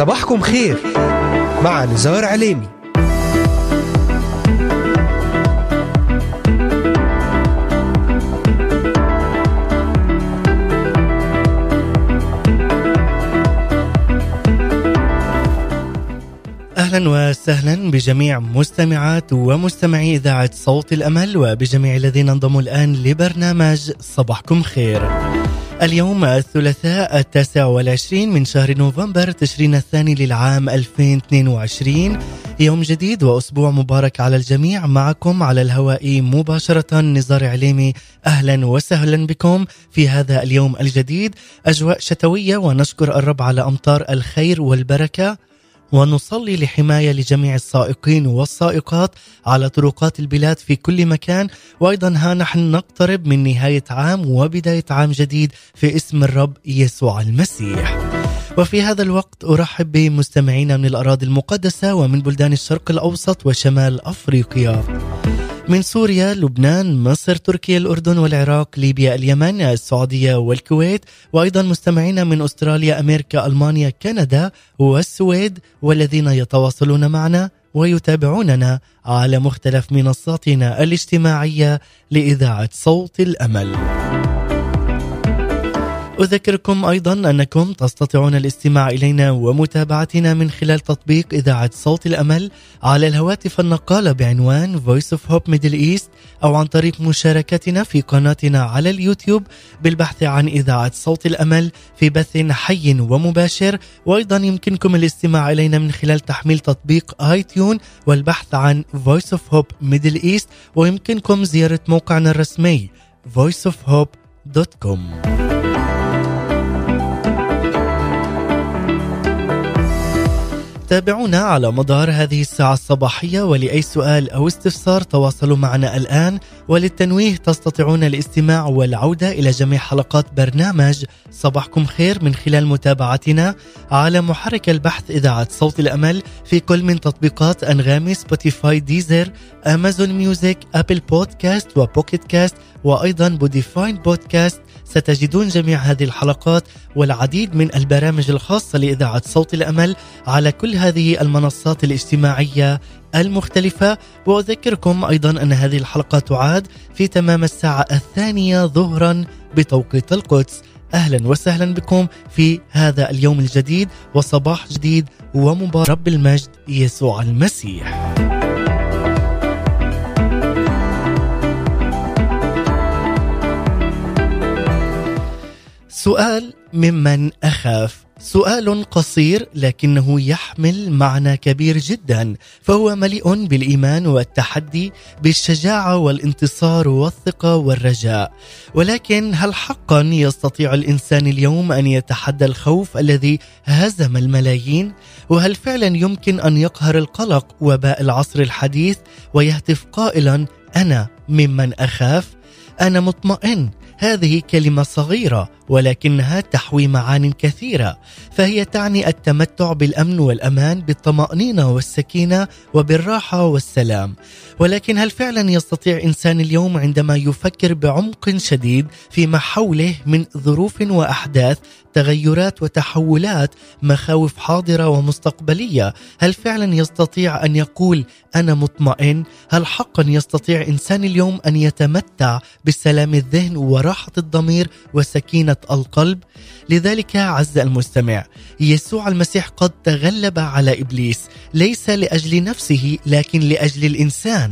صباحكم خير مع نزار عليمي أهلا وسهلا بجميع مستمعات ومستمعي إذاعة صوت الأمل وبجميع الذين انضموا الآن لبرنامج صباحكم خير. اليوم الثلاثاء التاسع والعشرين من شهر نوفمبر تشرين الثاني للعام 2022 يوم جديد وأسبوع مبارك على الجميع. معكم على الهواء مباشرة نزار عليمي. أهلا وسهلا بكم في هذا اليوم الجديد. أجواء شتوية ونشكر الرب على أمطار الخير والبركة. ونصلي لحماية لجميع السائقين والسائقات على طرقات البلاد في كل مكان. وأيضا ها نحن نقترب من نهاية عام وبداية عام جديد في اسم الرب يسوع المسيح. وفي هذا الوقت أرحب بمستمعينا من الأراضي المقدسة ومن بلدان الشرق الأوسط وشمال أفريقيا. من سوريا، لبنان، مصر، تركيا، الأردن والعراق، ليبيا، اليمن، السعودية والكويت، وأيضا مستمعينا من أستراليا، أمريكا، ألمانيا، كندا والسويد والذين يتواصلون معنا ويتابعوننا على مختلف منصاتنا الاجتماعية لإذاعة صوت الأمل. أذكركم أيضا أنكم تستطيعون الاستماع إلينا ومتابعتنا من خلال تطبيق إذاعة صوت الأمل على الهواتف النقالة بعنوان Voice of Hope Middle East أو عن طريق مشاركتنا في قناتنا على اليوتيوب بالبحث عن إذاعة صوت الأمل في بث حي ومباشر. وأيضا يمكنكم الاستماع إلينا من خلال تحميل تطبيق آي تيون والبحث عن Voice of Hope Middle East. ويمكنكم زيارة موقعنا الرسمي voiceofhope.com تابعونا على مدار هذه الساعة الصباحية ولأي سؤال أو استفسار تواصلوا معنا الآن. وللتنويه تستطيعون الاستماع والعودة إلى جميع حلقات برنامج صباحكم خير من خلال متابعتنا على محرك البحث إذاعة صوت الأمل في كل من تطبيقات أنغامي سبوتيفاي ديزر أمازون ميوزك أبل بودكاست وبوكيت كاست وأيضا بودفاين بودكاست ستجدون جميع هذه الحلقات والعديد من البرامج الخاصة لإذاعة صوت الأمل على كل هذه المنصات الاجتماعية المختلفة. وأذكركم أيضا أن هذه الحلقة تعاد في تمام الساعة الثانية ظهرا بتوقيت القدس. أهلا وسهلا بكم في هذا اليوم الجديد وصباح جديد ومبارك. رب المجد يسوع المسيح. سؤال ممن أخاف. سؤال قصير لكنه يحمل معنى كبير جدا فهو مليء بالإيمان والتحدي بالشجاعة والانتصار والثقة والرجاء. ولكن هل حقا يستطيع الإنسان اليوم أن يتحدى الخوف الذي هزم الملايين؟ وهل فعلا يمكن أن يقهر القلق وباء العصر الحديث ويهتف قائلا أنا ممن أخاف؟ أنا مطمئن هذه كلمة صغيرة ولكنها تحوي معان كثيرة فهي تعني التمتع بالأمن والأمان بالطمأنينة والسكينة وبالراحة والسلام. ولكن هل فعلا يستطيع إنسان اليوم عندما يفكر بعمق شديد فيما حوله من ظروف وأحداث تغيرات وتحولات مخاوف حاضرة ومستقبلية؟ هل فعلا يستطيع أن يقول أنا مطمئن؟ هل حقا يستطيع إنسان اليوم أن يتمتع بسلام الذهن وراحة الضمير وسكينة القلب؟ لذلك عز المستمع يسوع المسيح قد تغلب على إبليس ليس لأجل نفسه لكن لأجل الإنسان.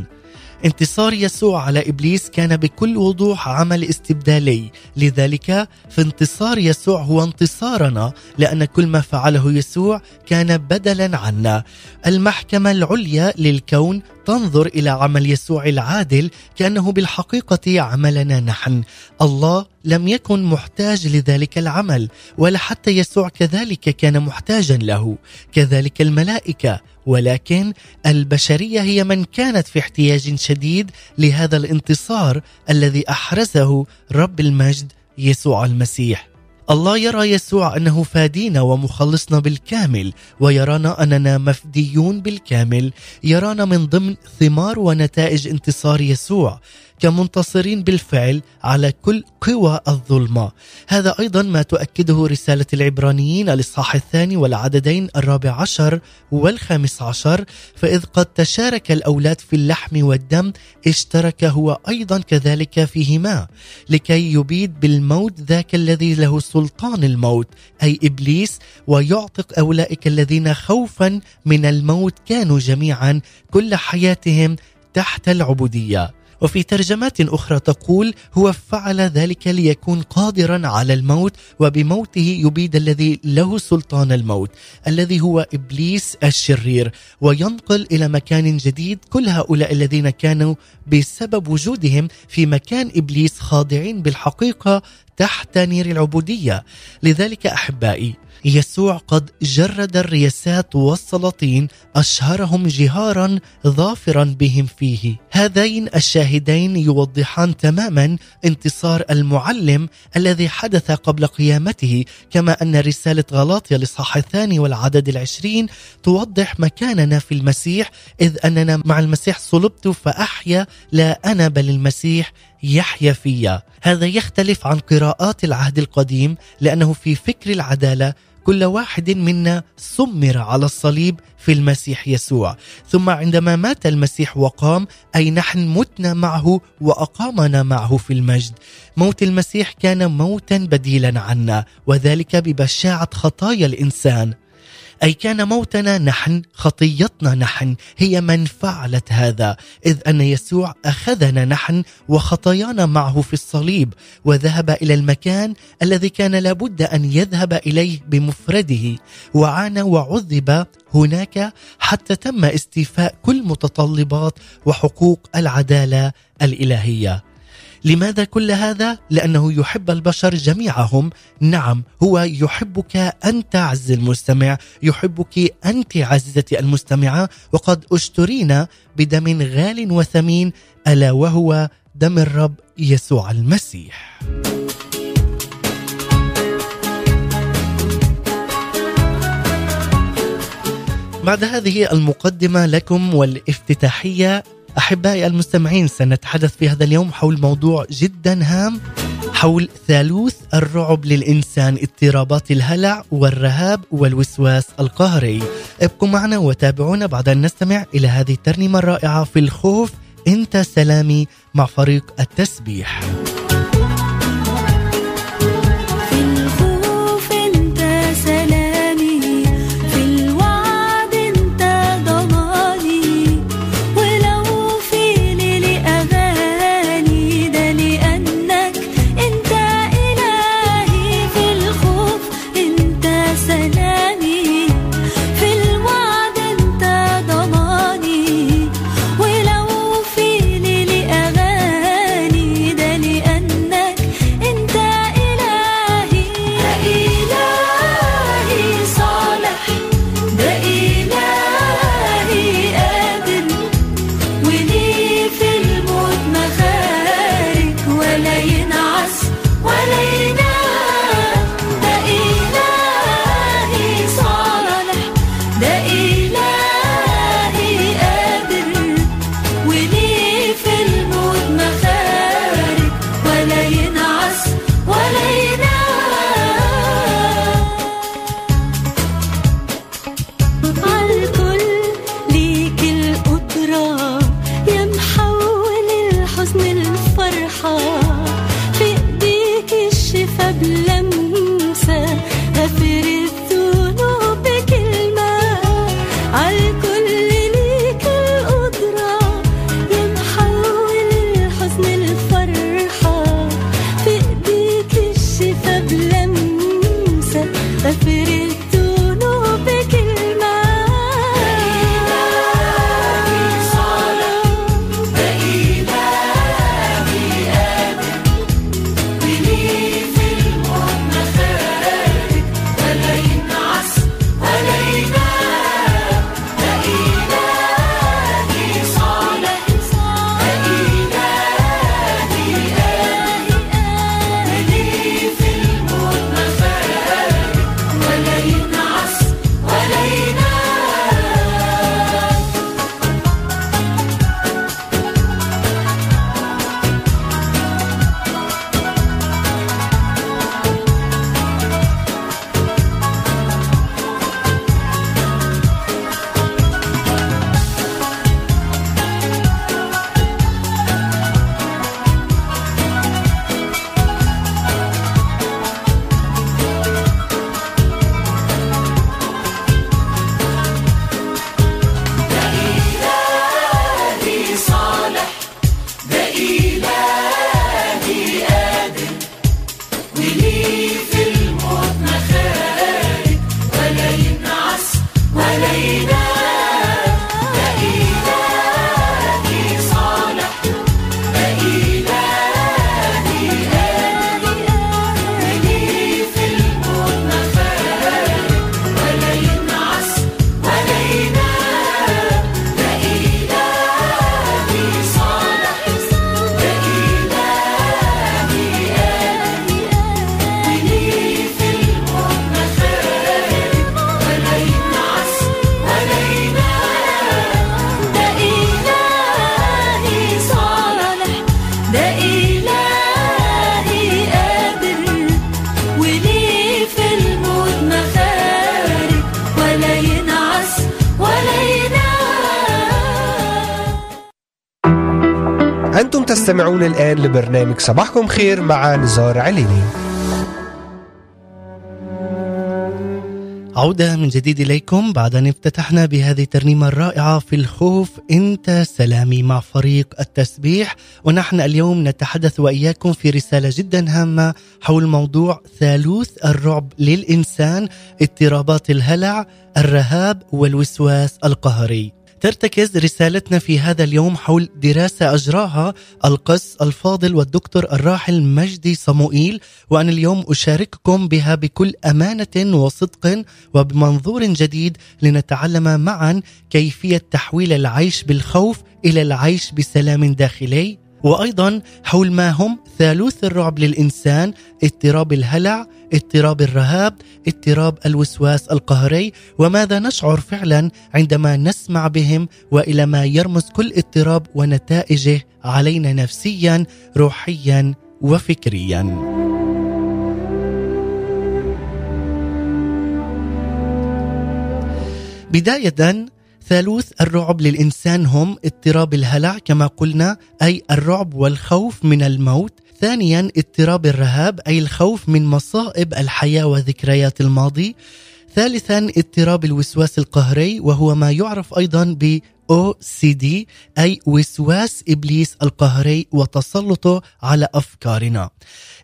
انتصار يسوع على إبليس كان بكل وضوح عمل استبدالي، لذلك فانتصار يسوع هو انتصارنا لأن كل ما فعله يسوع كان بدلا عنا. المحكمة العليا للكون تنظر إلى عمل يسوع العادل كأنه بالحقيقة عملنا نحن. الله لم يكن محتاج لذلك العمل ولا حتى يسوع كذلك كان محتاجا له كذلك الملائكة ولكن البشرية هي من كانت في احتياج شديد لهذا الانتصار الذي أحرزه رب المجد يسوع المسيح الله يرى يسوع أنه فادينا ومخلصنا بالكامل ويرانا أننا مفديون بالكامل. يرانا من ضمن ثمار ونتائج انتصار يسوع. كمنتصرين بالفعل على كل قوى الظلمة. هذا أيضا ما تؤكده رسالة العبرانيين الإصحاح الثاني والعددين الرابع عشر والخامس عشر فإذ قد تشارك الأولاد في اللحم والدم اشترك هو أيضا كذلك فيهما لكي يبيد بالموت ذاك الذي له سلطان الموت أي إبليس ويعتق أولئك الذين خوفا من الموت كانوا جميعا كل حياتهم تحت العبودية. وفي ترجمات أخرى تقول هو فعل ذلك ليكون قادرا على الموت وبموته يبيد الذي له سلطان الموت الذي هو إبليس الشرير. وينقل إلى مكان جديد كل هؤلاء الذين كانوا بسبب وجودهم في مكان إبليس خاضعين بالحقيقة تحت نير العبودية. لذلك أحبائي يسوع قد جرد الرياسات والسلاطين أشهرهم جهارا ظافرا بهم فيه. هذين الشاهدين يوضحان تماما انتصار المعلم الذي حدث قبل قيامته كما أن رسالة غلاطيا الاصحاح الثاني والعدد العشرين توضح مكاننا في المسيح إذ أننا مع المسيح صلبت فأحيا لا أنا بل المسيح يحيا فيا. هذا يختلف عن قراءات العهد القديم لأنه في فكر العدالة كل واحد منا سمر على الصليب في المسيح يسوع. ثم عندما مات المسيح وقام أي نحن متنا معه وأقامنا معه في المجد. موت المسيح كان موتا بديلا عنا وذلك ببشاعة خطايا الإنسان. أي كان موتنا نحن خطيتنا نحن هي من فعلت هذا. إذ أن يسوع أخذنا نحن وخطايانا معه في الصليب وذهب إلى المكان الذي كان لابد أن يذهب إليه بمفرده. وعانى وعذب هناك حتى تم استيفاء كل متطلبات وحقوق العدالة الإلهية. لماذا كل هذا؟ لأنه يحب البشر جميعهم نعم هو يحبك أنت عز المستمع يحبك أنت عزيزتي المستمعة وقد أشترينا بدم غال وثمين ألا وهو دم الرب يسوع المسيح بعد هذه المقدمة لكم والافتتاحية أحبائي المستمعين سنتحدث في هذا اليوم حول موضوع جدا هام حول ثالوث الرعب للإنسان اضطرابات الهلع والرهاب والوسواس القهري. ابقوا معنا وتابعونا بعد أن نستمع إلى هذه الترنيمة الرائعة في الخوف. أنت سلامي مع فريق التسبيح. تستمعون الآن لبرنامج صباحكم خير مع نزار عليني. عودة من جديد إليكم بعد أن افتتحنا بهذه الترنيمة الرائعة في الخوف. أنت سلامي مع فريق التسبيح. ونحن اليوم نتحدث وإياكم في رسالة جدا هامة حول موضوع ثالوث الرعب للإنسان اضطرابات الهلع الرهاب والوسواس القهري. ترتكز رسالتنا في هذا اليوم حول دراسة أجراها القس الفاضل والدكتور الراحل مجدي صموئيل وأنا اليوم أشارككم بها بكل أمانة وصدق وبمنظور جديد لنتعلم معا كيفية تحويل العيش بالخوف إلى العيش بسلام داخلي. وأيضا حول ما هم ثالوث الرعب للإنسان اضطراب الهلع اضطراب الرهاب اضطراب الوسواس القهري وماذا نشعر فعلا عندما نسمع بهم وإلى ما يرمز كل اضطراب ونتائجه علينا نفسيا روحيا وفكريا. بداية ثالوث الرعب للإنسان هم اضطراب الهلع كما قلنا أي الرعب والخوف من الموت. ثانيا اضطراب الرهاب أي الخوف من مصائب الحياة وذكريات الماضي. ثالثا اضطراب الوسواس القهري وهو ما يعرف أيضا ب OCD أي وسواس إبليس القهري وتسلطه على أفكارنا.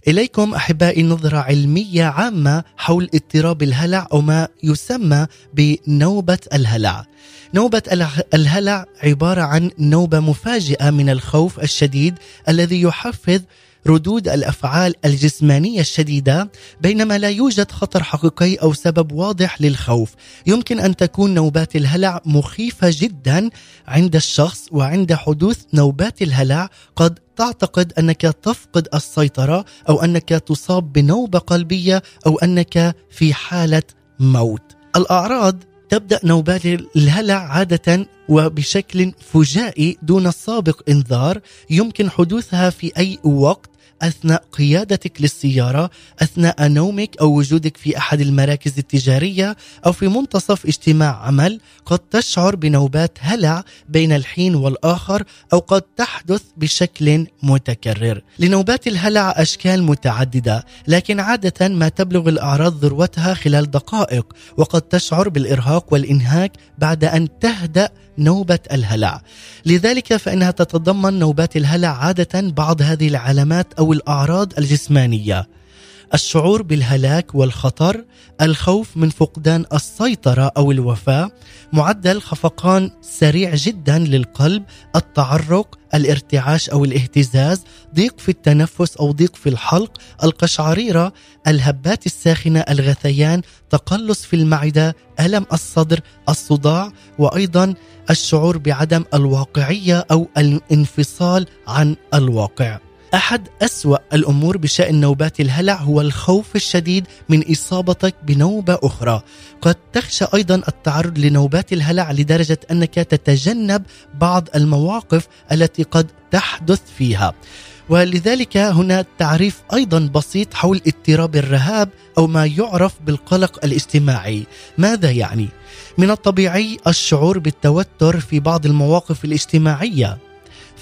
إليكم أحبائي نظرة علمية عامة حول اضطراب الهلع أو ما يسمى بنوبة الهلع. نوبة اله- الهلع عبارة عن نوبة مفاجئة من الخوف الشديد الذي يحفز ردود الأفعال الجسمانية الشديدة بينما لا يوجد خطر حقيقي أو سبب واضح للخوف. يمكن أن تكون نوبات الهلع مخيفة جدا عند الشخص وعند حدوث نوبات الهلع. قد تعتقد أنك تفقد السيطرة أو أنك تصاب بنوبة قلبية أو أنك في حالة موت. الأعراض تبدأ نوبات الهلع عادة وبشكل فجائي دون سابق إنذار. يمكن حدوثها في أي وقت أثناء قيادتك للسيارة أثناء نومك أو وجودك في أحد المراكز التجارية أو في منتصف اجتماع عمل قد تشعر بنوبات هلع بين الحين والآخر أو قد تحدث بشكل متكرر. لنوبات الهلع أشكال متعددة لكن عادة ما تبلغ الأعراض ذروتها خلال دقائق وقد تشعر بالإرهاق والإنهاك بعد أن تهدأ نوبة الهلع لذلك فإنها تتضمن نوبات الهلع عادة بعض هذه العلامات أو الأعراض الجسمانية. الشعور بالهلاك والخطر الخوف من فقدان السيطرة أو الوفاة معدل خفقان سريع جدا للقلب التعرق الارتعاش أو الاهتزاز ضيق في التنفس أو ضيق في الحلق القشعريرة الهبات الساخنة الغثيان تقلص في المعدة ألم الصدر الصداع وأيضا الشعور بعدم الواقعية أو الانفصال عن الواقع. أحد أسوأ الأمور بشأن نوبات الهلع هو الخوف الشديد من إصابتك بنوبة أخرى. قد تخشى أيضا التعرض لنوبات الهلع لدرجة أنك تتجنب بعض المواقف التي قد تحدث فيها. ولذلك هنا تعريف أيضا بسيط حول اضطراب الرهاب أو ما يعرف بالقلق الاجتماعي ماذا يعني؟ من الطبيعي الشعور بالتوتر في بعض المواقف الاجتماعيه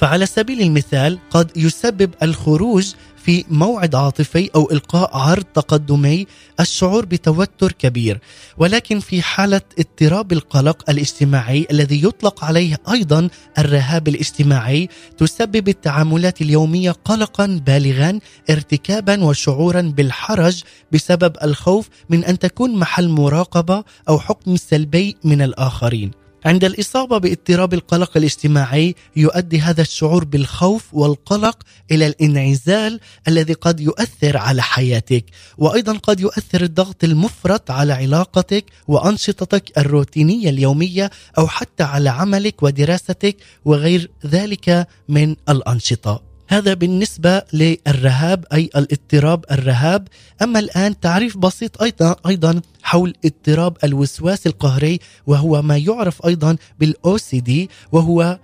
فعلى سبيل المثال قد يسبب الخروج في موعد عاطفي أو إلقاء عرض تقدمي الشعور بتوتر كبير. ولكن في حالة اضطراب القلق الاجتماعي الذي يطلق عليه أيضا الرهاب الاجتماعي تسبب التعاملات اليومية قلقا بالغا ارتكابا وشعورا بالحرج بسبب الخوف من أن تكون محل مراقبة أو حكم سلبي من الآخرين. عند الإصابة باضطراب القلق الاجتماعي يؤدي هذا الشعور بالخوف والقلق إلى الانعزال الذي قد يؤثر على حياتك وأيضا قد يؤثر الضغط المفرط على علاقتك وأنشطتك الروتينية اليومية أو حتى على عملك ودراستك وغير ذلك من الأنشطة. هذا بالنسبة للرهاب أي الاضطراب الرهاب. أما الآن تعريف بسيط أيضا أيضا حول اضطراب الوسواس القهري وهو ما يعرف أيضا بالأو سي دي وهو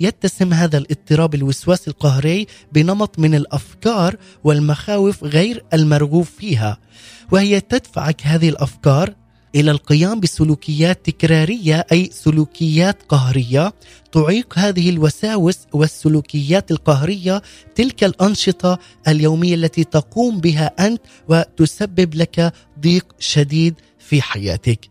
يتسم هذا الاضطراب الوسواس القهري بنمط من الأفكار والمخاوف غير المرغوب فيها. وهي تدفعك هذه الأفكار إلى القيام بسلوكيات تكرارية أي سلوكيات قهرية تعيق هذه الوساوس والسلوكيات القهرية تلك الأنشطة اليومية التي تقوم بها أنت وتسبب لك ضيق شديد في حياتك.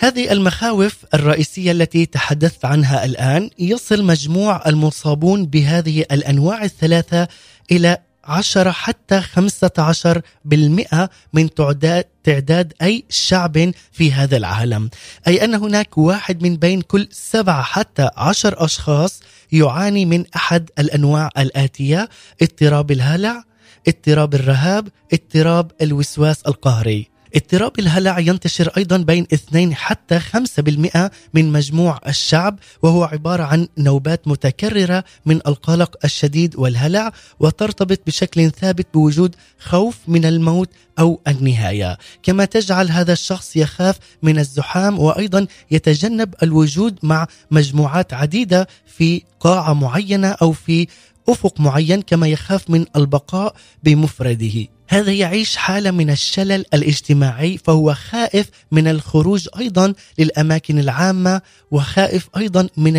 هذه المخاوف الرئيسية التي تحدثت عنها الآن يصل مجموع المصابون بهذه الأنواع الثلاثة إلى 10 حتى 15 بالمئة من تعداد تعداد أي شعب في هذا العالم. أي أن هناك واحد من بين كل سبعة حتى عشر أشخاص يعاني من أحد الأنواع الآتية اضطراب الهلع اضطراب الرهاب اضطراب الوسواس القهري. اضطراب الهلع ينتشر أيضا بين 2 حتى 5% من مجموع الشعب وهو عبارة عن نوبات متكررة من القلق الشديد والهلع وترتبط بشكل ثابت بوجود خوف من الموت أو النهاية. كما تجعل هذا الشخص يخاف من الزحام وأيضا يتجنب الوجود مع مجموعات عديدة في قاعة معينة أو في أفق معين كما يخاف من البقاء بمفرده. هذا يعيش حالة من الشلل الاجتماعي فهو خائف من الخروج أيضا للأماكن العامة وخائف أيضا من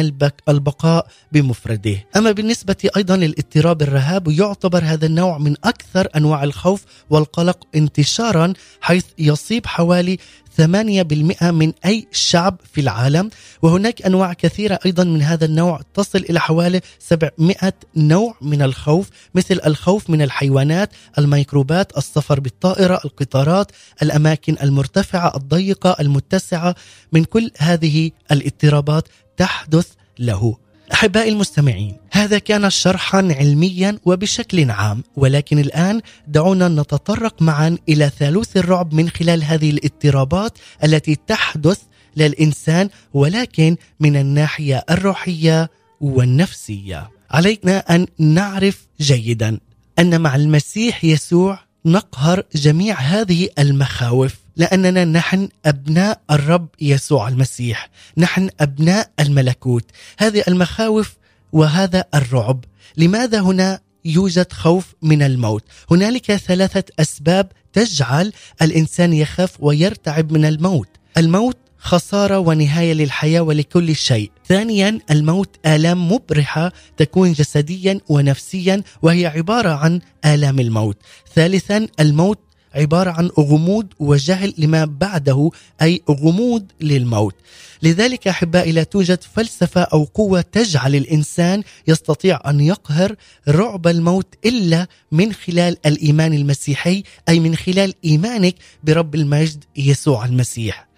البقاء بمفرده. أما بالنسبة أيضا للاضطراب الرهاب يعتبر هذا النوع من أكثر أنواع الخوف والقلق انتشارا حيث يصيب حوالي 8% من أي شعب في العالم. وهناك أنواع كثيرة أيضا من هذا النوع تصل إلى حوالي 700 نوع من الخوف مثل الخوف من الحيوانات الميكروبات السفر بالطائرة القطارات الأماكن المرتفعة الضيقة المتسعة من كل هذه الاضطرابات تحدث له. أحبائي المستمعين هذا كان شرحا علميا وبشكل عام ولكن الآن دعونا نتطرق معا إلى ثالوث الرعب من خلال هذه الاضطرابات التي تحدث للإنسان ولكن من الناحية الروحية والنفسية. علينا أن نعرف جيدا أن مع المسيح يسوع نقهر جميع هذه المخاوف لأننا نحن أبناء الرب يسوع المسيح نحن أبناء الملكوت. هذه المخاوف وهذا الرعب. لماذا هنا يوجد خوف من الموت؟ هنالك ثلاثة أسباب تجعل الإنسان يخاف ويرتعب من الموت. الموت خسارة ونهاية للحياة ولكل شيء. ثانيا الموت آلام مبرحة تكون جسديا ونفسيا وهي عبارة عن آلام الموت. ثالثا الموت عبارة عن غموض وجهل لما بعده أي غموض للموت. لذلك أحبائي لا توجد فلسفة أو قوة تجعل الإنسان يستطيع أن يقهر رعب الموت إلا من خلال الإيمان المسيحي أي من خلال إيمانك برب المجد يسوع المسيح.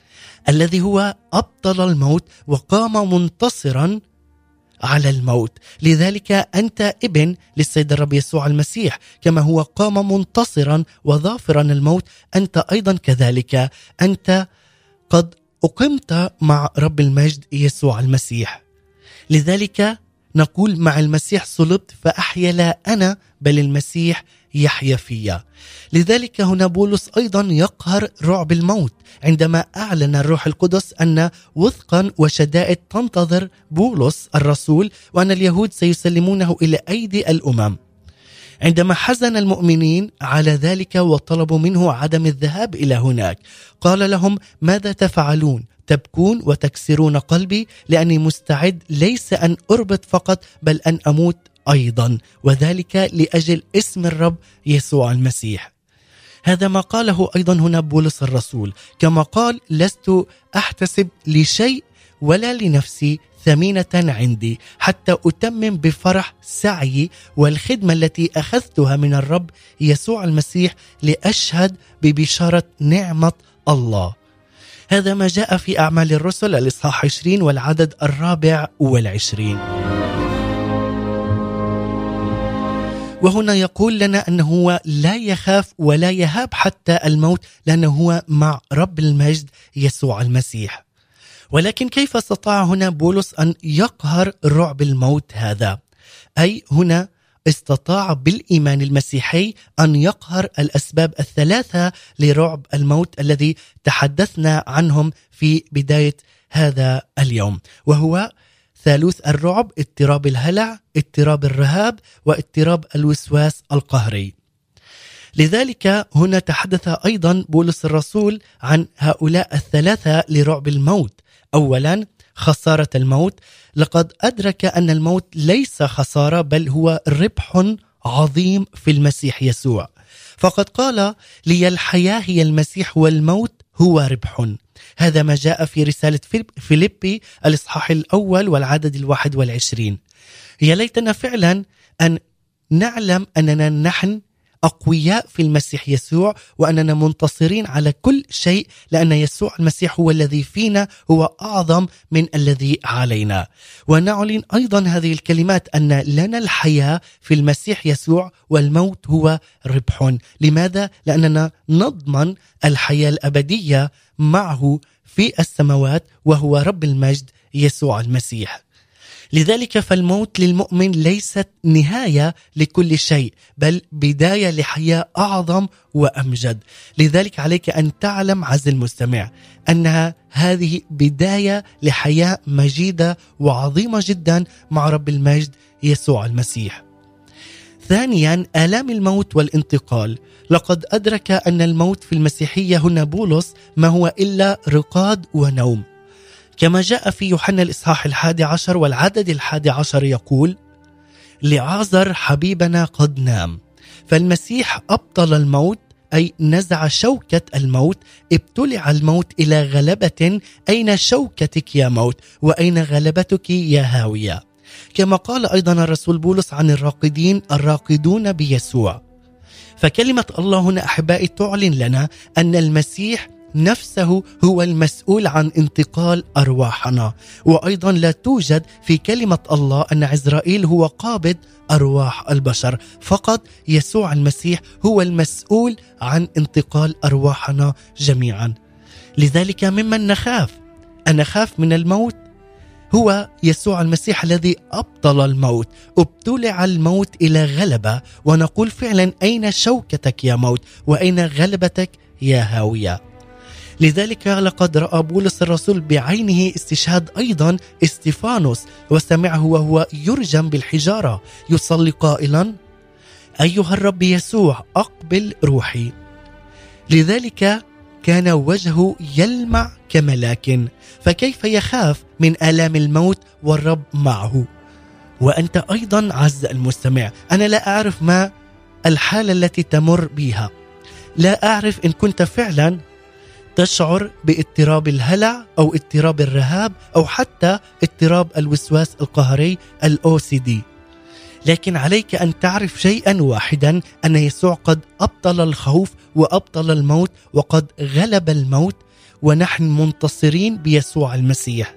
الذي هو أبطل الموت وقام منتصرا على الموت. لذلك أنت ابن للسيد الرب يسوع المسيح. كما هو قام منتصرا وظافرا الموت أنت أيضا كذلك. أنت قد أقمت مع رب المجد يسوع المسيح. لذلك نقول مع المسيح صلبت فأحيا لا أنا بل المسيح يحيا فيا. لذلك هنا بولس أيضا يقهر رعب الموت عندما أعلن الروح القدس أن وثقا وشدائد تنتظر بولس الرسول وأن اليهود سيسلمونه إلى أيدي الأمم. عندما حزن المؤمنين على ذلك وطلبوا منه عدم الذهاب إلى هناك قال لهم ماذا تفعلون؟ تبكون وتكسرون قلبي لأني مستعد ليس أن أربط فقط بل أن أموت أيضا وذلك لأجل اسم الرب يسوع المسيح. هذا ما قاله أيضا هنا بولس الرسول كما قال لست أحتسب لشيء ولا لنفسي ثمينة عندي حتى أتمم بفرح سعيي والخدمة التي أخذتها من الرب يسوع المسيح لأشهد ببشارة نعمة الله. هذا ما جاء في أعمال الرسل الإصحاح 20 والعدد الرابع والعشرين. وهنا يقول لنا أنه هو لا يخاف ولا يهاب حتى الموت لأنه هو مع رب المجد يسوع المسيح. ولكن كيف استطاع هنا بولس أن يقهر رعب الموت هذا؟ أي هنا استطاع بالإيمان المسيحي أن يقهر الأسباب الثلاثة لرعب الموت الذي تحدثنا عنهم في بداية هذا اليوم وهو ثالوث الرعب اضطراب الهلع اضطراب الرهاب واضطراب الوسواس القهري. لذلك هنا تحدث أيضا بولس الرسول عن هؤلاء الثلاثة لرعب الموت. اولا خسارة الموت. لقد أدرك أن الموت ليس خسارة بل هو ربح عظيم في المسيح يسوع. فقد قال لي الحياة هي المسيح والموت هو ربح. هذا ما جاء في رسالة فيليبي الإصحاح الأول والعدد الواحد والعشرين. يا ليتنا فعلا أن نعلم أننا نحن أقوياء في المسيح يسوع وأننا منتصرين على كل شيء لأن يسوع المسيح هو الذي فينا هو أعظم من الذي علينا. ونعلن أيضا هذه الكلمات أن لنا الحياة في المسيح يسوع والموت هو ربح. لماذا؟ لأننا نضمن الحياة الأبدية معه في السماوات وهو رب المجد يسوع المسيح. لذلك فالموت للمؤمن ليست نهاية لكل شيء بل بداية لحياة أعظم وأمجد. لذلك عليك أن تعلم عز المستمع أنها هذه بداية لحياة مجيدة وعظيمة جدا مع رب المجد يسوع المسيح. ثانيا آلام الموت والانتقال. لقد أدرك أن الموت في المسيحية هنا بولس ما هو إلا رقاد ونوم. كما جاء في يوحنا الإصحاح الحادي عشر والعدد الحادي عشر يقول لعازر حبيبنا قد نام فالمسيح أبطل الموت أي نزع شوكة الموت ابتلع الموت إلى غلبة أين شوكتك يا موت؟ وأين غلبتك يا هاوية؟ كما قال أيضا الرسول بولس عن الراقدين الراقدون بيسوع. فكلمة الله هنا أحبائي تعلن لنا أن المسيح نفسه هو المسؤول عن انتقال أرواحنا. وأيضا لا توجد في كلمة الله أن عزرائيل هو قابض أرواح البشر. فقط يسوع المسيح هو المسؤول عن انتقال أرواحنا جميعا. لذلك ممن نخاف؟ أنا خاف من الموت؟ هو يسوع المسيح الذي أبطل الموت ابتلع الموت إلى غلبة ونقول فعلا أين شوكتك يا موت؟ وأين غلبتك يا هاوية؟ لذلك لقد رأى بولس الرسول بعينه استشهاد أيضا إستيفانوس وسمعه وهو يرجم بالحجارة. يصلي قائلا أيها الرب يسوع أقبل روحي. لذلك كان وجهه يلمع كملاك فكيف يخاف من آلام الموت والرب معه؟ وأنت أيضا عز المستمع أنا لا أعرف ما الحالة التي تمر بها لا أعرف إن كنت فعلا تشعر باضطراب الهلع أو اضطراب الرهاب أو حتى اضطراب الوسواس القهري الاو سي دي لكن عليك أن تعرف شيئا واحدا أن يسوع قد أبطل الخوف وأبطل الموت وقد غلب الموت ونحن منتصرين بيسوع المسيح.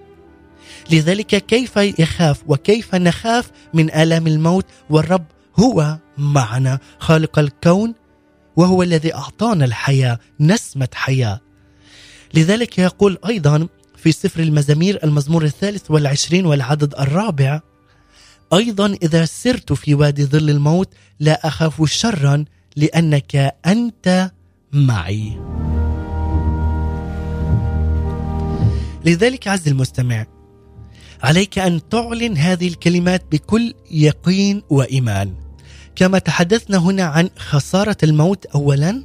لذلك كيف يخاف وكيف نخاف من آلام الموت؟ والرب هو معنا خالق الكون وهو الذي أعطانا الحياة نسمة حياة. لذلك يقول أيضا في سفر المزامير المزمور الثالث والعشرين والعدد الرابع أيضا إذا سرت في وادي ظل الموت لا أخاف شرا لأنك أنت معي. لذلك عز المستمع عليك أن تعلن هذه الكلمات بكل يقين وإيمان. كما تحدثنا هنا عن خسارة الموت أولا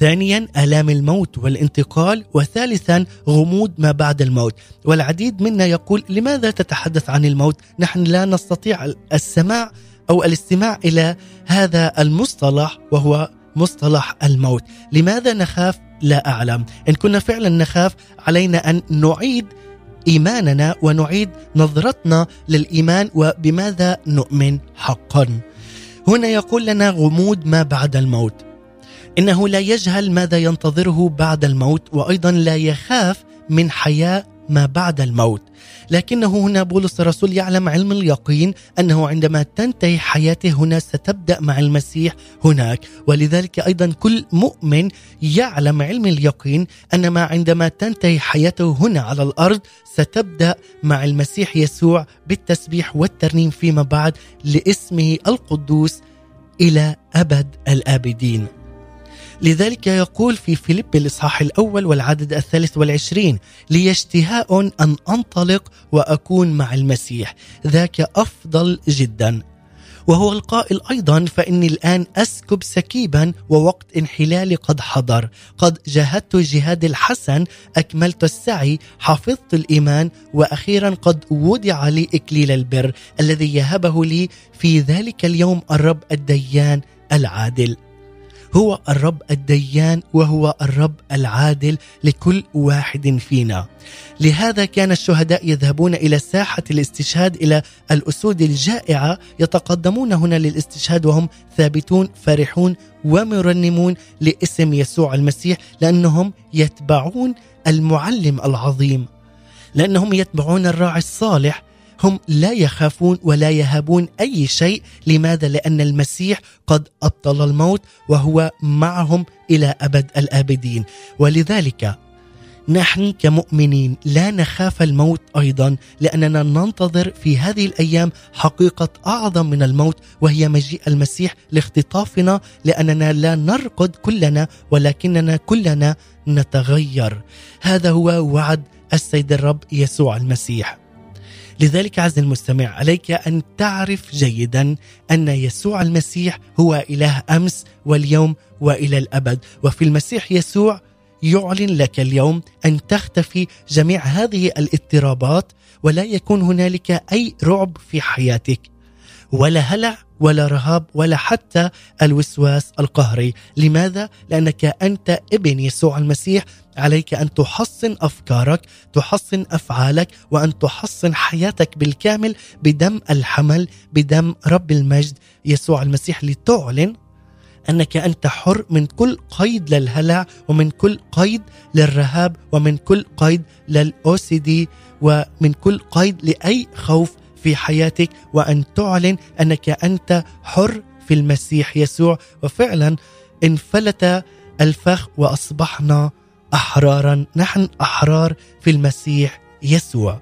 ثانيا آلام الموت والانتقال وثالثا غموض ما بعد الموت. والعديد منا يقول لماذا تتحدث عن الموت؟ نحن لا نستطيع السماع أو الاستماع إلى هذا المصطلح وهو مصطلح الموت. لماذا نخاف؟ لا أعلم. إن كنا فعلا نخاف علينا أن نعيد إيماننا ونعيد نظرتنا للإيمان وبماذا نؤمن حقا. هنا يقول لنا غموض ما بعد الموت. إنه لا يجهل ماذا ينتظره بعد الموت وأيضا لا يخاف من حياه ما بعد الموت. لكنه هنا بولس الرسول يعلم علم اليقين أنه عندما تنتهي حياته هنا ستبدأ مع المسيح هناك. ولذلك أيضا كل مؤمن يعلم علم اليقين ان ما عندما تنتهي حياته هنا على الأرض ستبدأ مع المسيح يسوع بالتسبيح والترنيم فيما بعد لاسمه القدوس إلى أبد الآبدين. لذلك يقول في فيليب الإصحاح الأول والعدد الثالث والعشرين لي اشتهاء أن أنطلق وأكون مع المسيح. ذاك أفضل جدا. وهو القائل أيضا فإني الآن أسكب سكيبا ووقت انحلالي قد حضر. قد جاهدت الجهاد الحسن أكملت السعي حفظت الإيمان وأخيرا قد وضع لي إكليل البر الذي يهبه لي في ذلك اليوم الرب الديان العادل. هو الرب الديان وهو الرب العادل لكل واحد فينا. لهذا كان الشهداء يذهبون إلى ساحة الاستشهاد إلى الأسود الجائعة يتقدمون هنا للاستشهاد وهم ثابتون فرحون ومرنمون لاسم يسوع المسيح لأنهم يتبعون المعلم العظيم. لأنهم يتبعون الراعي الصالح هم لا يخافون ولا يهابون أي شيء. لماذا؟ لأن المسيح قد أبطل الموت وهو معهم إلى أبد الآبدين. ولذلك نحن كمؤمنين لا نخاف الموت أيضا لأننا ننتظر في هذه الأيام حقيقة أعظم من الموت وهي مجيء المسيح لاختطافنا. لأننا لا نرقد كلنا ولكننا كلنا نتغير. هذا هو وعد السيد الرب يسوع المسيح. لذلك عز المستمع عليك أن تعرف جيدا أن يسوع المسيح هو إله أمس واليوم وإلى الأبد. وفي المسيح يسوع يعلن لك اليوم أن تختفي جميع هذه الاضطرابات ولا يكون هنالك أي رعب في حياتك. ولا هلع ولا رهاب ولا حتى الوسواس القهري. لماذا؟ لأنك أنت ابن يسوع المسيح. عليك أن تحصن أفكارك تحصن أفعالك وأن تحصن حياتك بالكامل بدم الحمل بدم رب المجد. يسوع المسيح لتعلن أنك أنت حر من كل قيد للهلع ومن كل قيد للرهاب ومن كل قيد للأو سي دي ومن كل قيد لأي خوف في حياتك وأن تعلن أنك أنت حر في المسيح يسوع. وفعلا انفلت الفخ وأصبحنا أحرارا. نحن أحرار في المسيح يسوع.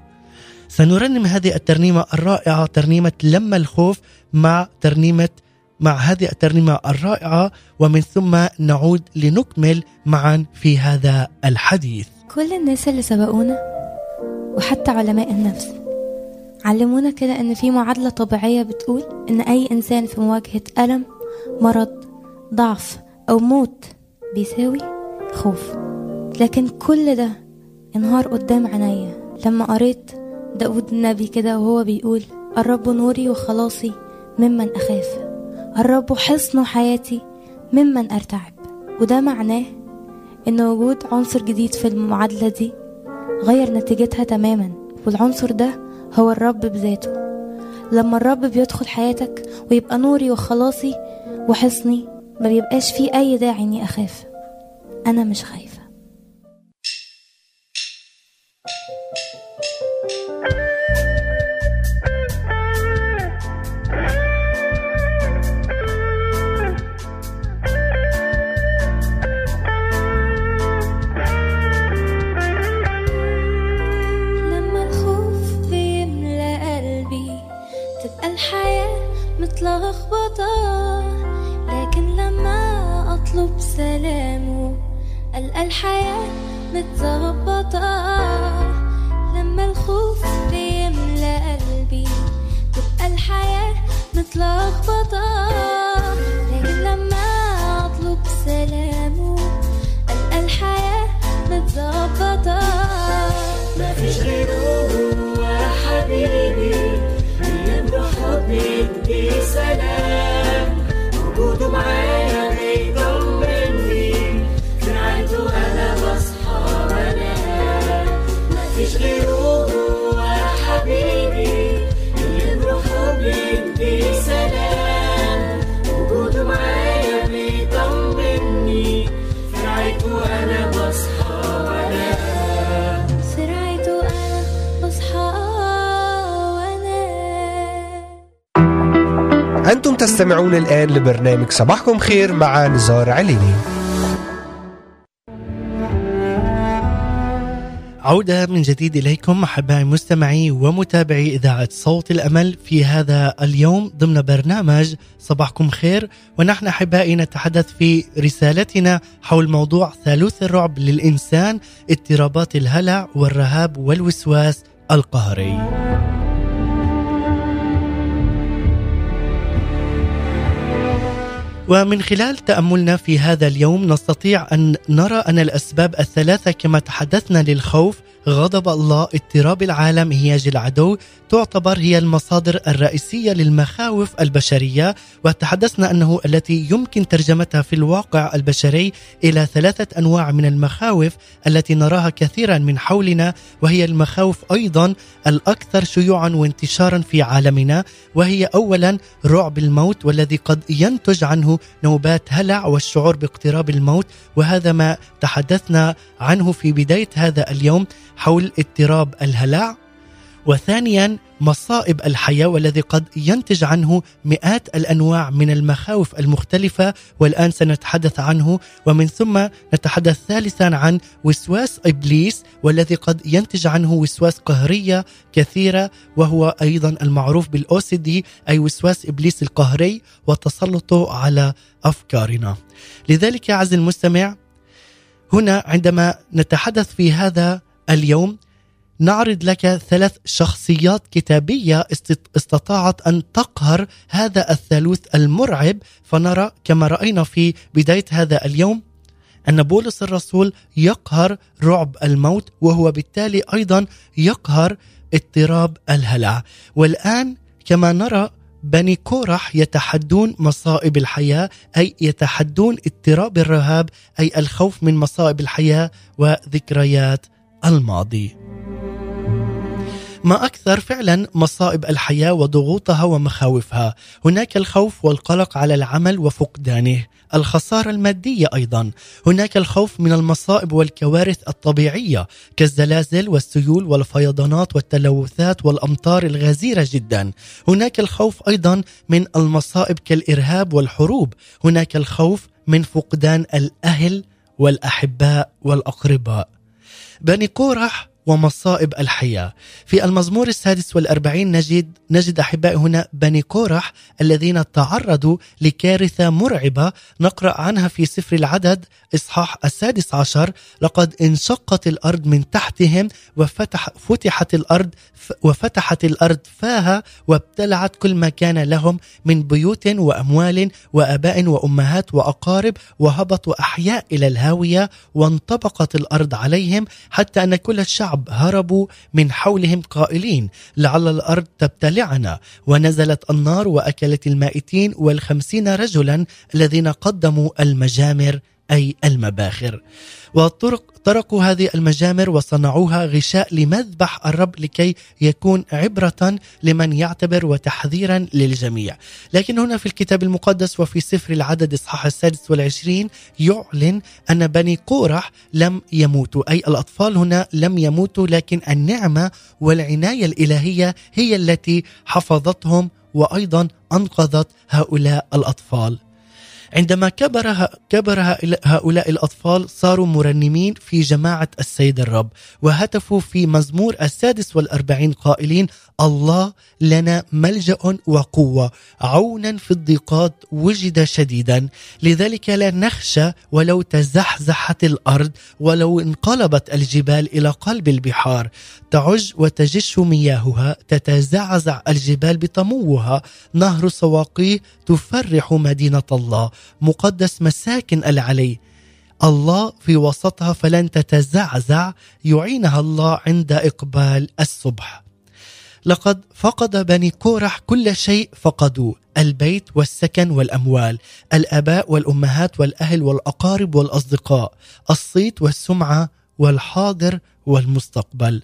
سنرنم هذه الترنيمة الرائعة ترنيمة لما الخوف مع ترنيمة مع هذه الترنيمة الرائعة. ومن ثم نعود لنكمل معا في هذا الحديث. كل الناس اللي سبقونا وحتى علماء النفس علمونا كده إن في معادلة طبيعية بتقول إن أي إنسان في مواجهة ألم مرض ضعف أو موت بيساوي خوف. لكن كل ده انهار قدام عينيا. لما قريت داود النبي كده وهو بيقول الرب نوري وخلاصي ممن أخاف. الرب حصن حياتي ممن أرتعب. وده معناه إن وجود عنصر جديد في المعادلة دي غير نتيجتها تماما. والعنصر ده هو الرب بذاته. لما الرب بيدخل حياتك ويبقى نوري وخلاصي وحصني ما بيبقاش فيه أي داعي إني أخاف. أنا مش خايفة تستمعون الآن لبرنامج صباحكم خير مع نزار عليني عودة من جديد إليكم أحبائي مستمعي ومتابعي إذاعة صوت الأمل في هذا اليوم ضمن برنامج صباحكم خير ونحن أحبائي نتحدث في رسالتنا حول موضوع ثالوث الرعب للإنسان اضطرابات الهلع والرهاب والوسواس القهري. ومن خلال تأملنا في هذا اليوم نستطيع أن نرى أن الأسباب الثلاثة كما تحدثنا للخوف غضب الله اضطراب العالم هياج العدو تعتبر هي المصادر الرئيسية للمخاوف البشرية. وتحدثنا أنه التي يمكن ترجمتها في الواقع البشري إلى ثلاثة أنواع من المخاوف التي نراها كثيرا من حولنا وهي المخاوف أيضا الأكثر شيوعا وانتشارا في عالمنا وهي اولا رعب الموت والذي قد ينتج عنه نوبات هلع والشعور باقتراب الموت. وهذا ما تحدثنا عنه في بداية هذا اليوم. حول اضطراب الهلع وثانيا مصائب الحياة والذي قد ينتج عنه مئات الأنواع من المخاوف المختلفة والآن سنتحدث عنه ومن ثم نتحدث ثالثا عن وسواس إبليس والذي قد ينتج عنه وسواس قهرية كثيرة وهو أيضا المعروف بالاو سي دي أي وسواس إبليس القهري وتسلطه على أفكارنا. لذلك يا عز المستمع هنا عندما نتحدث في هذا اليوم نعرض لك ثلاث شخصيات كتابية استطاعت أن تقهر هذا الثالوث المرعب. فنرى كما رأينا في بداية هذا اليوم أن بولس الرسول يقهر رعب الموت وهو بالتالي أيضا يقهر اضطراب الهلع. والآن كما نرى بني كورح يتحدون مصائب الحياة أي يتحدون اضطراب الرهاب أي الخوف من مصائب الحياة وذكريات الماضي. ما أكثر فعلا مصائب الحياة وضغوطها ومخاوفها. هناك الخوف والقلق على العمل وفقدانه. الخسارة المادية أيضا. هناك الخوف من المصائب والكوارث الطبيعية كالزلازل والسيول والفيضانات والتلوثات والأمطار الغزيرة جدا. هناك الخوف أيضا من المصائب كالإرهاب والحروب. هناك الخوف من فقدان الأهل والأحباء والأقرباء. بني قورح. ومصائب الحياة. في المزمور السادس والأربعين نجد, نجد أحباء هنا بني كورح الذين تعرضوا لكارثة مرعبة. نقرأ عنها في سفر العدد إصحاح السادس عشر. لقد انشقت الأرض من تحتهم وفتح فتحت الأرض وفتحت الأرض فاها وابتلعت كل ما كان لهم من بيوت وأموال وأباء وأمهات وأقارب وهبطوا أحياء إلى الهاوية وانطبقت الأرض عليهم حتى أن كل الشعب هربوا من حولهم قائلين لعل الأرض تبتلعنا. ونزلت النار وأكلت المائتين والخمسين رجلا الذين قدموا المجامر أي المباخر. والطرق تركوا هذه المجامر وصنعوها غشاء لمذبح الرب لكي يكون عبرة لمن يعتبر وتحذيرا للجميع. لكن هنا في الكتاب المقدس وفي سفر العدد إصحاح السادس والعشرين يعلن أن بني قورح لم يموتوا. أي الأطفال هنا لم يموتوا لكن النعمة والعناية الإلهية هي التي حفظتهم وأيضا أنقذت هؤلاء الأطفال. عندما كبر كبر هؤلاء الأطفال صاروا مرنمين في جماعة السيد الرب وهتفوا في مزمور السادس والأربعين قائلين الله لنا ملجأ وقوة عونا في الضيقات وجد شديدا لذلك لا نخشى ولو تزحزحت الأرض ولو انقلبت الجبال إلى قلب البحار تعج وتجش مياهها تتزعزع الجبال بطموها نهر سواقيه تفرح مدينة الله. مقدس مساكن العلي. الله في وسطها فلن تتزعزع يعينها الله عند إقبال الصبح. لقد فقد بني كورح كل شيء فقدوه البيت والسكن والأموال الآباء والأمهات والأهل والأقارب والأصدقاء الصيت والسمعة والحاضر والمستقبل.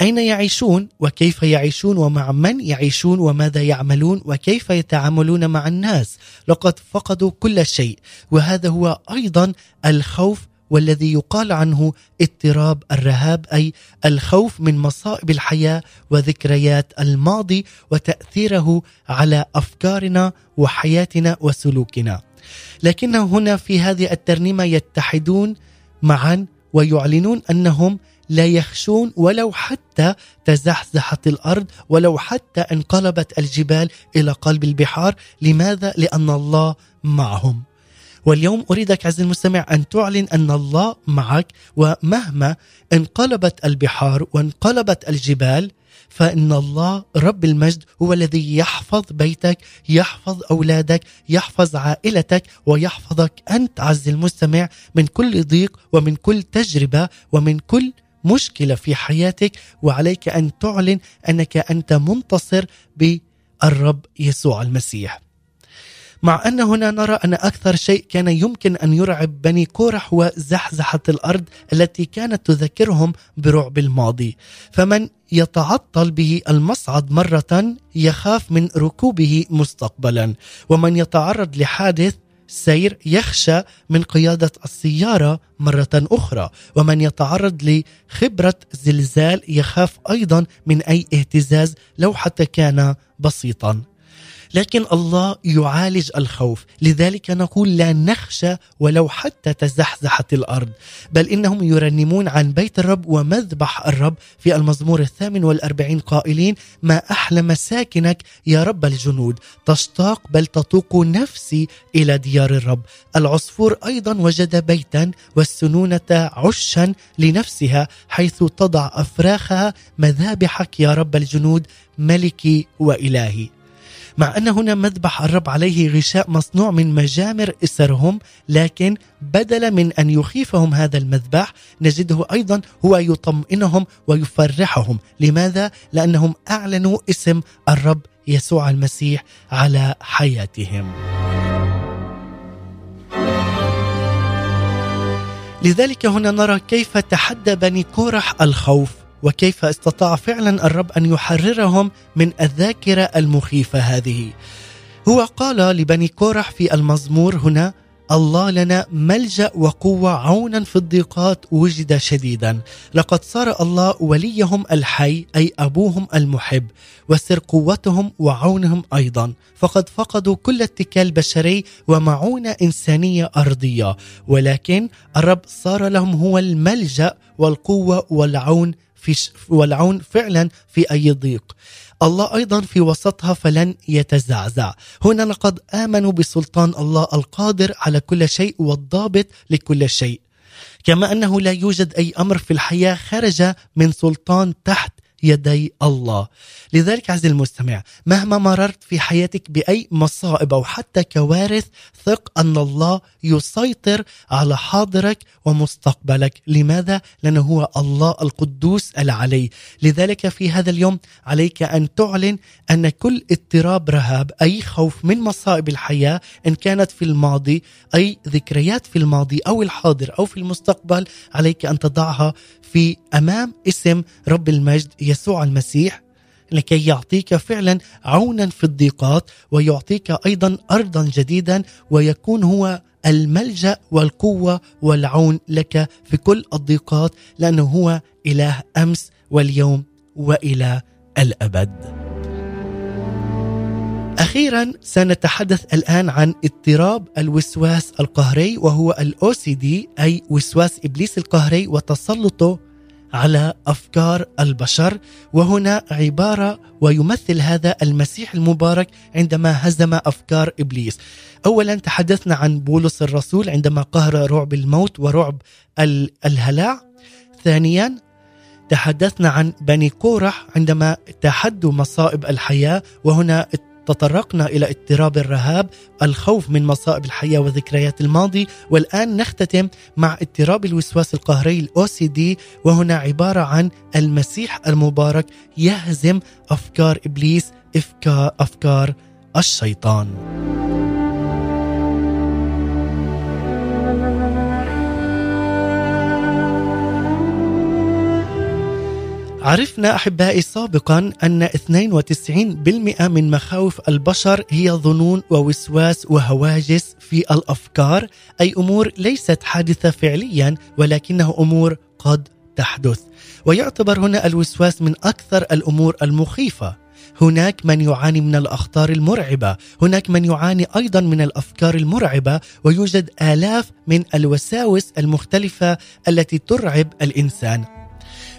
أين يعيشون وكيف يعيشون ومع من يعيشون وماذا يعملون وكيف يتعاملون مع الناس لقد فقدوا كل شيء وهذا هو أيضا الخوف والذي يقال عنه اضطراب الرهاب أي الخوف من مصائب الحياة وذكريات الماضي وتأثيره على أفكارنا وحياتنا وسلوكنا. لكن هنا في هذه الترنيمة يتحدون معا ويعلنون أنهم لا يخشون ولو حتى تزحزحت الأرض ولو حتى انقلبت الجبال إلى قلب البحار. لماذا؟ لأن الله معهم. واليوم أريدك عز المستمع أن تعلن أن الله معك ومهما انقلبت البحار وانقلبت الجبال فإن الله رب المجد هو الذي يحفظ بيتك يحفظ أولادك يحفظ عائلتك ويحفظك أنت عز المستمع من كل ضيق ومن كل تجربة ومن كل مشكلة في حياتك وعليك أن تعلن أنك أنت منتصر بالرب يسوع المسيح. مع أن هنا نرى أن أكثر شيء كان يمكن أن يرعب بني كورح هو زحزحة الأرض التي كانت تذكرهم برعب الماضي. فمن يتعطل به المصعد مرة يخاف من ركوبه مستقبلا. ومن يتعرض لحادث سير يخشى من قيادة السيارة مرة أخرى ومن يتعرض لخبرة زلزال يخاف أيضا من أي اهتزاز لو حتى كان بسيطا. لكن الله يعالج الخوف. لذلك نقول لا نخشى ولو حتى تزحزحت الأرض. بل إنهم يرنمون عن بيت الرب ومذبح الرب في المزمور الثامن والأربعين قائلين ما أحلى مساكنك يا رب الجنود. تشتاق بل تطوق نفسي إلى ديار الرب. العصفور أيضا وجد بيتا والسنونة عشا لنفسها حيث تضع أفراخها مذابحك يا رب الجنود ملكي وإلهي. مع أن هنا مذبح الرب عليه غشاء مصنوع من مجامر إسرهم لكن بدلا من أن يخيفهم هذا المذبح نجده أيضا هو يطمئنهم ويفرحهم. لماذا؟ لأنهم أعلنوا اسم الرب يسوع المسيح على حياتهم. لذلك هنا نرى كيف تحدى بني كورح الخوف. وكيف استطاع فعلا الرب أن يحررهم من الذاكرة المخيفة هذه. هو قال لبني كورح في المزمور هنا الله لنا ملجأ وقوة عونا في الضيقات وجد شديدا. لقد صار الله وليهم الحي أي أبوهم المحب وسر قوتهم وعونهم أيضا. فقد فقدوا كل اتكال بشري ومعونة إنسانية أرضية. ولكن الرب صار لهم هو الملجأ والقوة والعون في والعون فعلا في أي ضيق. الله أيضا في وسطها فلن يتزعزع. هنا لقد آمنوا بسلطان الله القادر على كل شيء والضابط لكل شيء. كما أنه لا يوجد أي أمر في الحياة خرج من سلطان تحت يدي الله. لذلك عزيزي المستمع مهما مررت في حياتك بأي مصائب أو حتى كوارث ثق أن الله يسيطر على حاضرك ومستقبلك. لماذا؟ لأنه هو الله القدوس العلي. لذلك في هذا اليوم عليك أن تعلن أن كل اضطراب رهاب أي خوف من مصائب الحياة إن كانت في الماضي أي ذكريات في الماضي أو الحاضر أو في المستقبل عليك أن تضعها في أمام اسم رب المجد يسوع المسيح لكي يعطيك فعلا عونا في الضيقات ويعطيك أيضا ارضا جديدا ويكون هو الملجأ والقوة والعون لك في كل الضيقات لأنه هو إله أمس واليوم والى الأبد. أخيرا سنتحدث الآن عن اضطراب الوسواس القهري وهو الاو سي دي أي وسواس إبليس القهري وتسلطه على أفكار البشر وهنا عبارة ويمثل هذا المسيح المبارك عندما هزم أفكار إبليس. اولا تحدثنا عن بولس الرسول عندما قهر رعب الموت ورعب الهلاع. ثانيا تحدثنا عن بني كورح عندما تحدوا مصائب الحياة وهنا تطرقنا إلى اضطراب الرهاب الخوف من مصائب الحياة وذكريات الماضي والآن نختتم مع اضطراب الوسواس القهري الأو سي دي وهنا عبارة عن المسيح المبارك يهزم أفكار إبليس افكار أفكار الشيطان. عرفنا أحبائي سابقا أن 92% من مخاوف البشر هي ظنون ووسواس وهواجس في الأفكار أي أمور ليست حادثة فعليا ولكنها أمور قد تحدث ويعتبر هنا الوسواس من أكثر الأمور المخيفة هناك من يعاني من الأخطار المرعبة، هناك من يعاني أيضا من الأفكار المرعبة، ويوجد آلاف من الوساوس المختلفة التي ترعب الإنسان.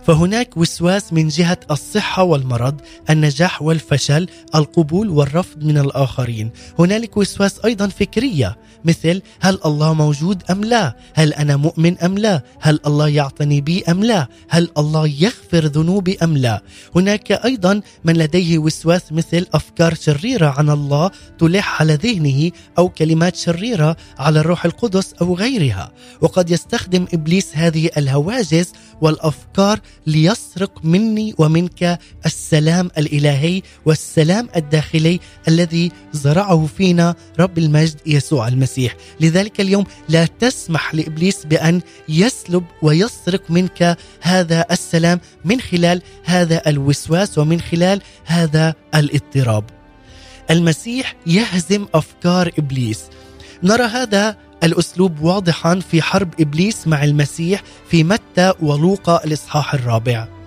فهناك وسواس من جهة الصحة والمرض، النجاح والفشل، القبول والرفض من الآخرين، هنالك وسواس أيضا فكرية. مثل هل الله موجود أم لا؟ هل أنا مؤمن أم لا؟ هل الله يعتني بي أم لا؟ هل الله يغفر ذنوبي أم لا؟ هناك أيضا من لديه وسواس مثل أفكار شريرة عن الله تلح على ذهنه أو كلمات شريرة على الروح القدس أو غيرها، وقد يستخدم إبليس هذه الهواجس والأفكار ليسرق مني ومنك السلام الإلهي والسلام الداخلي الذي زرعه فينا رب المجد يسوع المسيح، لذلك اليوم لا تسمح لإبليس بأن يسلب ويسرق منك هذا السلام من خلال هذا الوسواس ومن خلال هذا الاضطراب. المسيح يهزم أفكار إبليس. نرى هذا الأسلوب واضحا في حرب إبليس مع المسيح في متى ولوقا الإصحاح الرابع.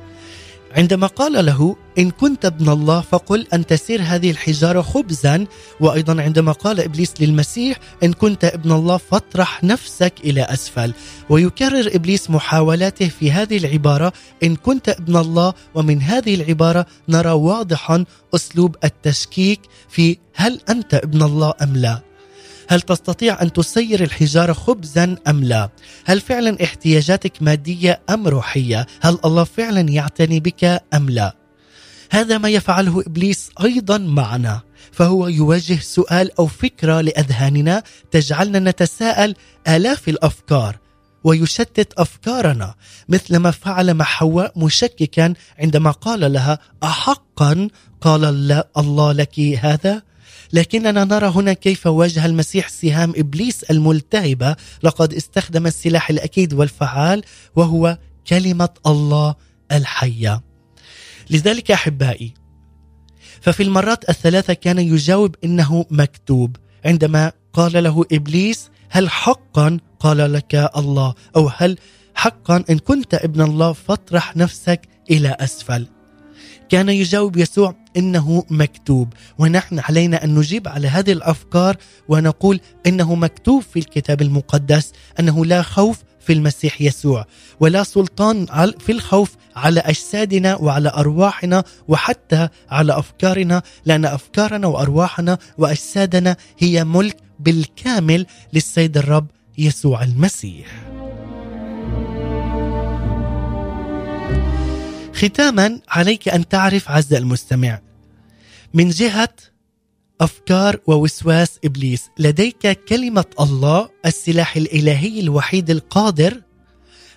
عندما قال له إن كنت ابن الله فقل أن تسير هذه الحجارة خبزا. وأيضا عندما قال إبليس للمسيح إن كنت ابن الله فاطرح نفسك إلى أسفل. ويكرر إبليس محاولاته في هذه العبارة إن كنت ابن الله. ومن هذه العبارة نرى واضحا أسلوب التشكيك في هل أنت ابن الله أم لا. هل تستطيع أن تسير الحجارة خبزا أم لا؟ هل فعلا احتياجاتك مادية أم روحية؟ هل الله فعلا يعتني بك أم لا؟ هذا ما يفعله إبليس أيضا معنا فهو يوجه سؤال أو فكرة لأذهاننا تجعلنا نتساءل آلاف الأفكار ويشتت أفكارنا مثل ما فعل مع حواء مشككا عندما قال لها احقا قال الله لك هذا لكننا نرى هنا كيف واجه المسيح سهام إبليس الملتهبة لقد استخدم السلاح الأكيد والفعال وهو كلمة الله الحية. لذلك أحبائي ففي المرات الثلاثة كان يجاوب إنه مكتوب عندما قال له إبليس هل حقا قال لك الله أو هل حقا إن كنت ابن الله فاطرح نفسك إلى أسفل كان يجاوب يسوع إنه مكتوب ونحن علينا أن نجيب على هذه الأفكار ونقول إنه مكتوب في الكتاب المقدس أنه لا خوف في المسيح يسوع ولا سلطان في الخوف على أجسادنا وعلى أرواحنا وحتى على أفكارنا لأن أفكارنا وأرواحنا وأجسادنا هي ملك بالكامل للسيد الرب يسوع المسيح. ختاما عليك أن تعرف عز المستمع. من جهة أفكار ووسواس إبليس لديك كلمة الله السلاح الإلهي الوحيد القادر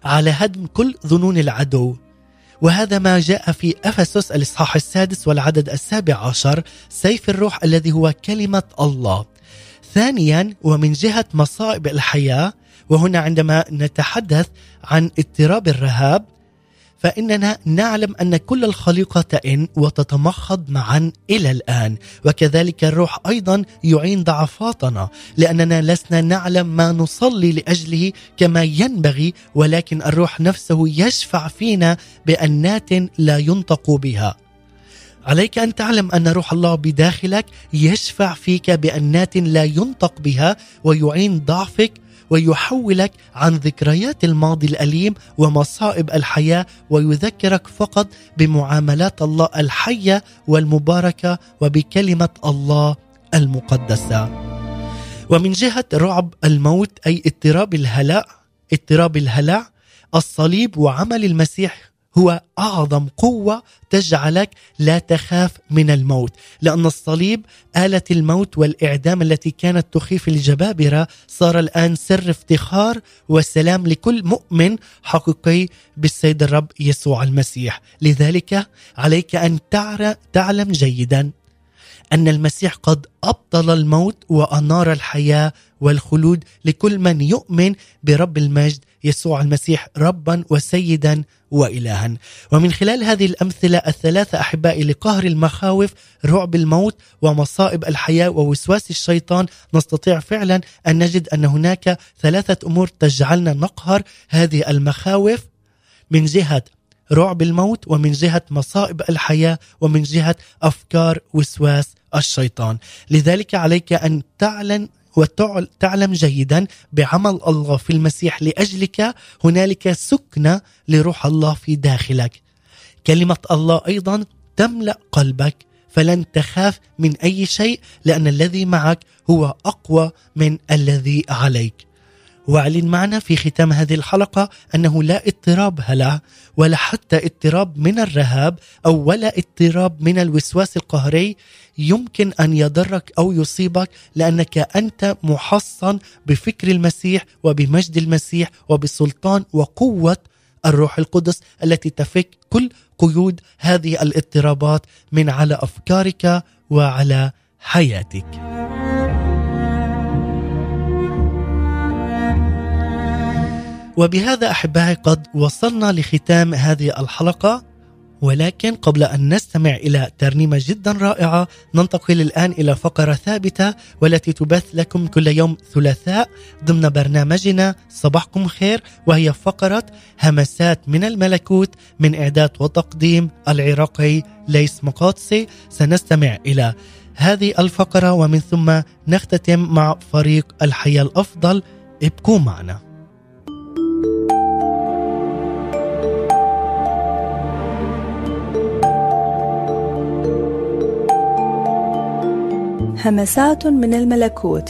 على هدم كل ظنون العدو. وهذا ما جاء في أفسس الإصحاح السادس والعدد السابع عشر سيف الروح الذي هو كلمة الله. ثانيا ومن جهة مصائب الحياة وهنا عندما نتحدث عن اضطراب الرهاب فإننا نعلم أن كل الخليقة تئن وتتمخض معا إلى الآن وكذلك الروح أيضا يعين ضعفاتنا لأننا لسنا نعلم ما نصلي لأجله كما ينبغي ولكن الروح نفسه يشفع فينا بأنات لا ينطق بها. عليك أن تعلم أن روح الله بداخلك يشفع فيك بأنات لا ينطق بها ويعين ضعفك ويحولك عن ذكريات الماضي الأليم ومصائب الحياة ويذكرك فقط بمعاملات الله الحية والمباركة وبكلمة الله المقدسة. ومن جهة رعب الموت أي اضطراب الهلاء اضطراب الهلع الصليب وعمل المسيح هو أعظم قوة تجعلك لا تخاف من الموت لأن الصليب آلة الموت والإعدام التي كانت تخيف الجبابره صار الآن سر افتخار وسلام لكل مؤمن حقيقي بالسيد الرب يسوع المسيح. لذلك عليك أن تعلم جيدا أن المسيح قد أبطل الموت وأنار الحياة والخلود لكل من يؤمن برب المجد يسوع المسيح ربا وسيدا والها. ومن خلال هذه الأمثلة الثلاثة أحبائي لقهر المخاوف رعب الموت ومصائب الحياة ووسواس الشيطان نستطيع فعلا أن نجد أن هناك ثلاثة أمور تجعلنا نقهر هذه المخاوف من جهة رعب الموت ومن جهة مصائب الحياة ومن جهة أفكار وسواس الشيطان. لذلك عليك أن تعلن وتعلم جيدا بعمل الله في المسيح لأجلك. هنالك سكنة لروح الله في داخلك. كلمة الله أيضا تملأ قلبك. فلن تخاف من أي شيء لأن الذي معك هو أقوى من الذي عليك. واعلن معنا في ختام هذه الحلقة أنه لا اضطراب هلع ولا حتى اضطراب من الرهاب أو ولا اضطراب من الوسواس القهري يمكن أن يضرك أو يصيبك لأنك أنت محصن بفكر المسيح وبمجد المسيح وبسلطان وقوة الروح القدس التي تفك كل قيود هذه الاضطرابات من على أفكارك وعلى حياتك. وبهذا أحبائي قد وصلنا لختام هذه الحلقة ولكن قبل أن نستمع إلى ترنيمة جدا رائعة ننتقل الآن إلى فقرة ثابتة والتي تبث لكم كل يوم ثلاثاء ضمن برنامجنا صباحكم خير وهي فقرة همسات من الملكوت من إعداد وتقديم العراقي ليس مقاطسي سنستمع إلى هذه الفقرة ومن ثم نختتم مع فريق الحياة الأفضل. ابقوا معنا. همسات من الملكوت.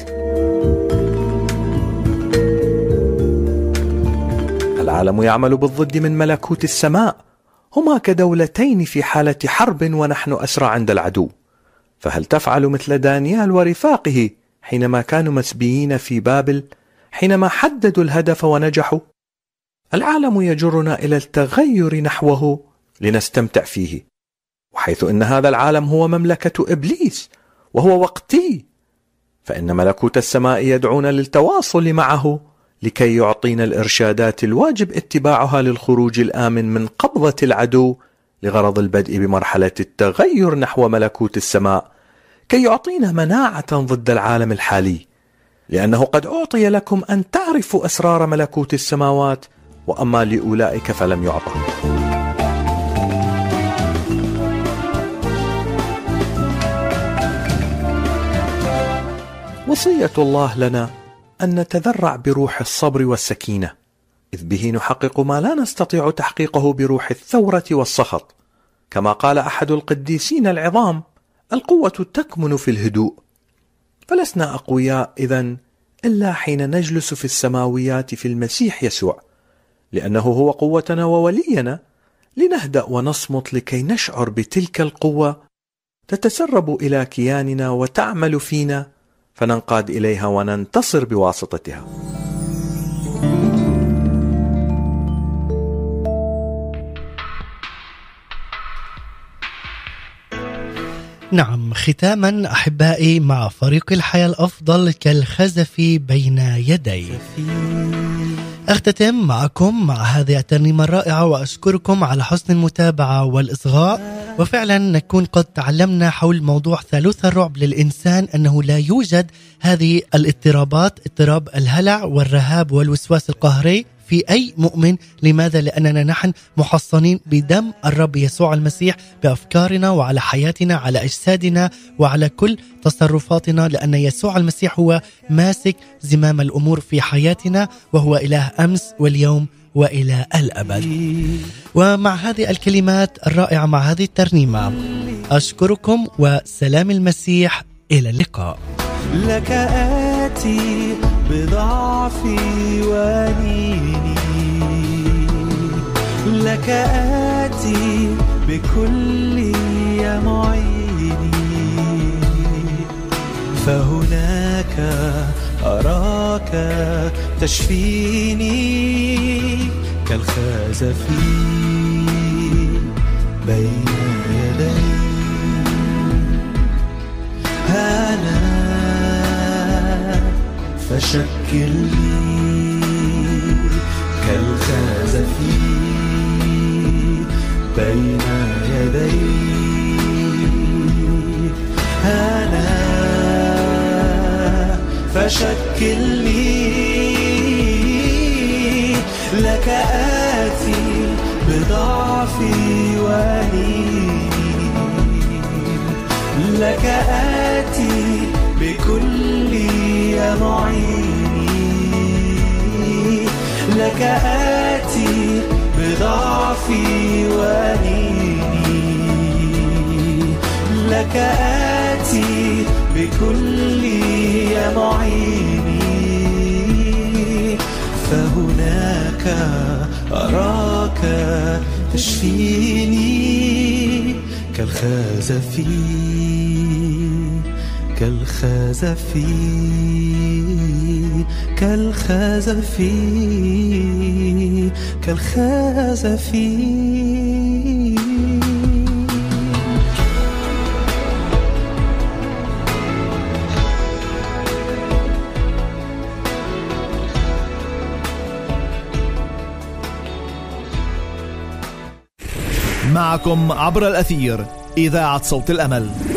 العالم يعمل بالضد من ملكوت السماء. هما كدولتين في حالة حرب ونحن أسرى عند العدو. فهل تفعل مثل دانيال ورفاقه حينما كانوا مسبيين في بابل؟ حينما حددوا الهدف ونجحوا؟ العالم يجرنا إلى التغير نحوه لنستمتع فيه وحيث إن هذا العالم هو مملكة إبليس وهو وقتي فإن ملكوت السماء يدعونا للتواصل معه لكي يعطينا الإرشادات الواجب اتباعها للخروج الآمن من قبضة العدو لغرض البدء بمرحلة التغير نحو ملكوت السماء كي يعطينا مناعة ضد العالم الحالي لأنه قد أعطي لكم أن تعرفوا أسرار ملكوت السماوات وأما لأولئك فلم يعطى وصية الله لنا أن نتذرع بروح الصبر والسكينة إذ به نحقق ما لا نستطيع تحقيقه بروح الثورة والسخط. كما قال أحد القديسين العظام القوة تكمن في الهدوء. فلسنا أقوياء إذا إلا حين نجلس في السماويات في المسيح يسوع. لأنه هو قوتنا وولينا. لنهدأ ونصمت لكي نشعر بتلك القوة تتسرب إلى كياننا وتعمل فينا فننقاد إليها وننتصر بواسطتها. نعم ختاما أحبائي مع فريق الحياة الأفضل كالخزف بين يدي. أختتم معكم مع هذه الترنيمة الرائعة وأشكركم على حسن المتابعة والإصغاء. وفعلا نكون قد تعلمنا حول موضوع ثالوث الرعب للإنسان أنه لا يوجد هذه الاضطرابات اضطراب الهلع والرهاب والوسواس القهري. في أي مؤمن لماذا؟ لأننا نحن محصنين بدم الرب يسوع المسيح بأفكارنا وعلى حياتنا على أجسادنا وعلى كل تصرفاتنا لأن يسوع المسيح هو ماسك زمام الأمور في حياتنا وهو إله أمس واليوم وإلى الأبد. ومع هذه الكلمات الرائعة مع هذه الترنيمة أشكركم وسلام المسيح إلى اللقاء. لك آتي بضعفي ونيني لك آتي بكل يا معيني فهناك أراك تشفيني كالخازف بين يدي. فشكلني كالخزف بين يديك أنا فشكلني لك آتي بضعفي وأنيني لك آتي بكل معيني. لك آتي بضعفي وأنيني لك آتي بكل يا معيني. فهناك أراك تشفيني كالخازف كالخازف كالخازف كالخازف معكم عبر الأثير إذاعة صوت الأمل.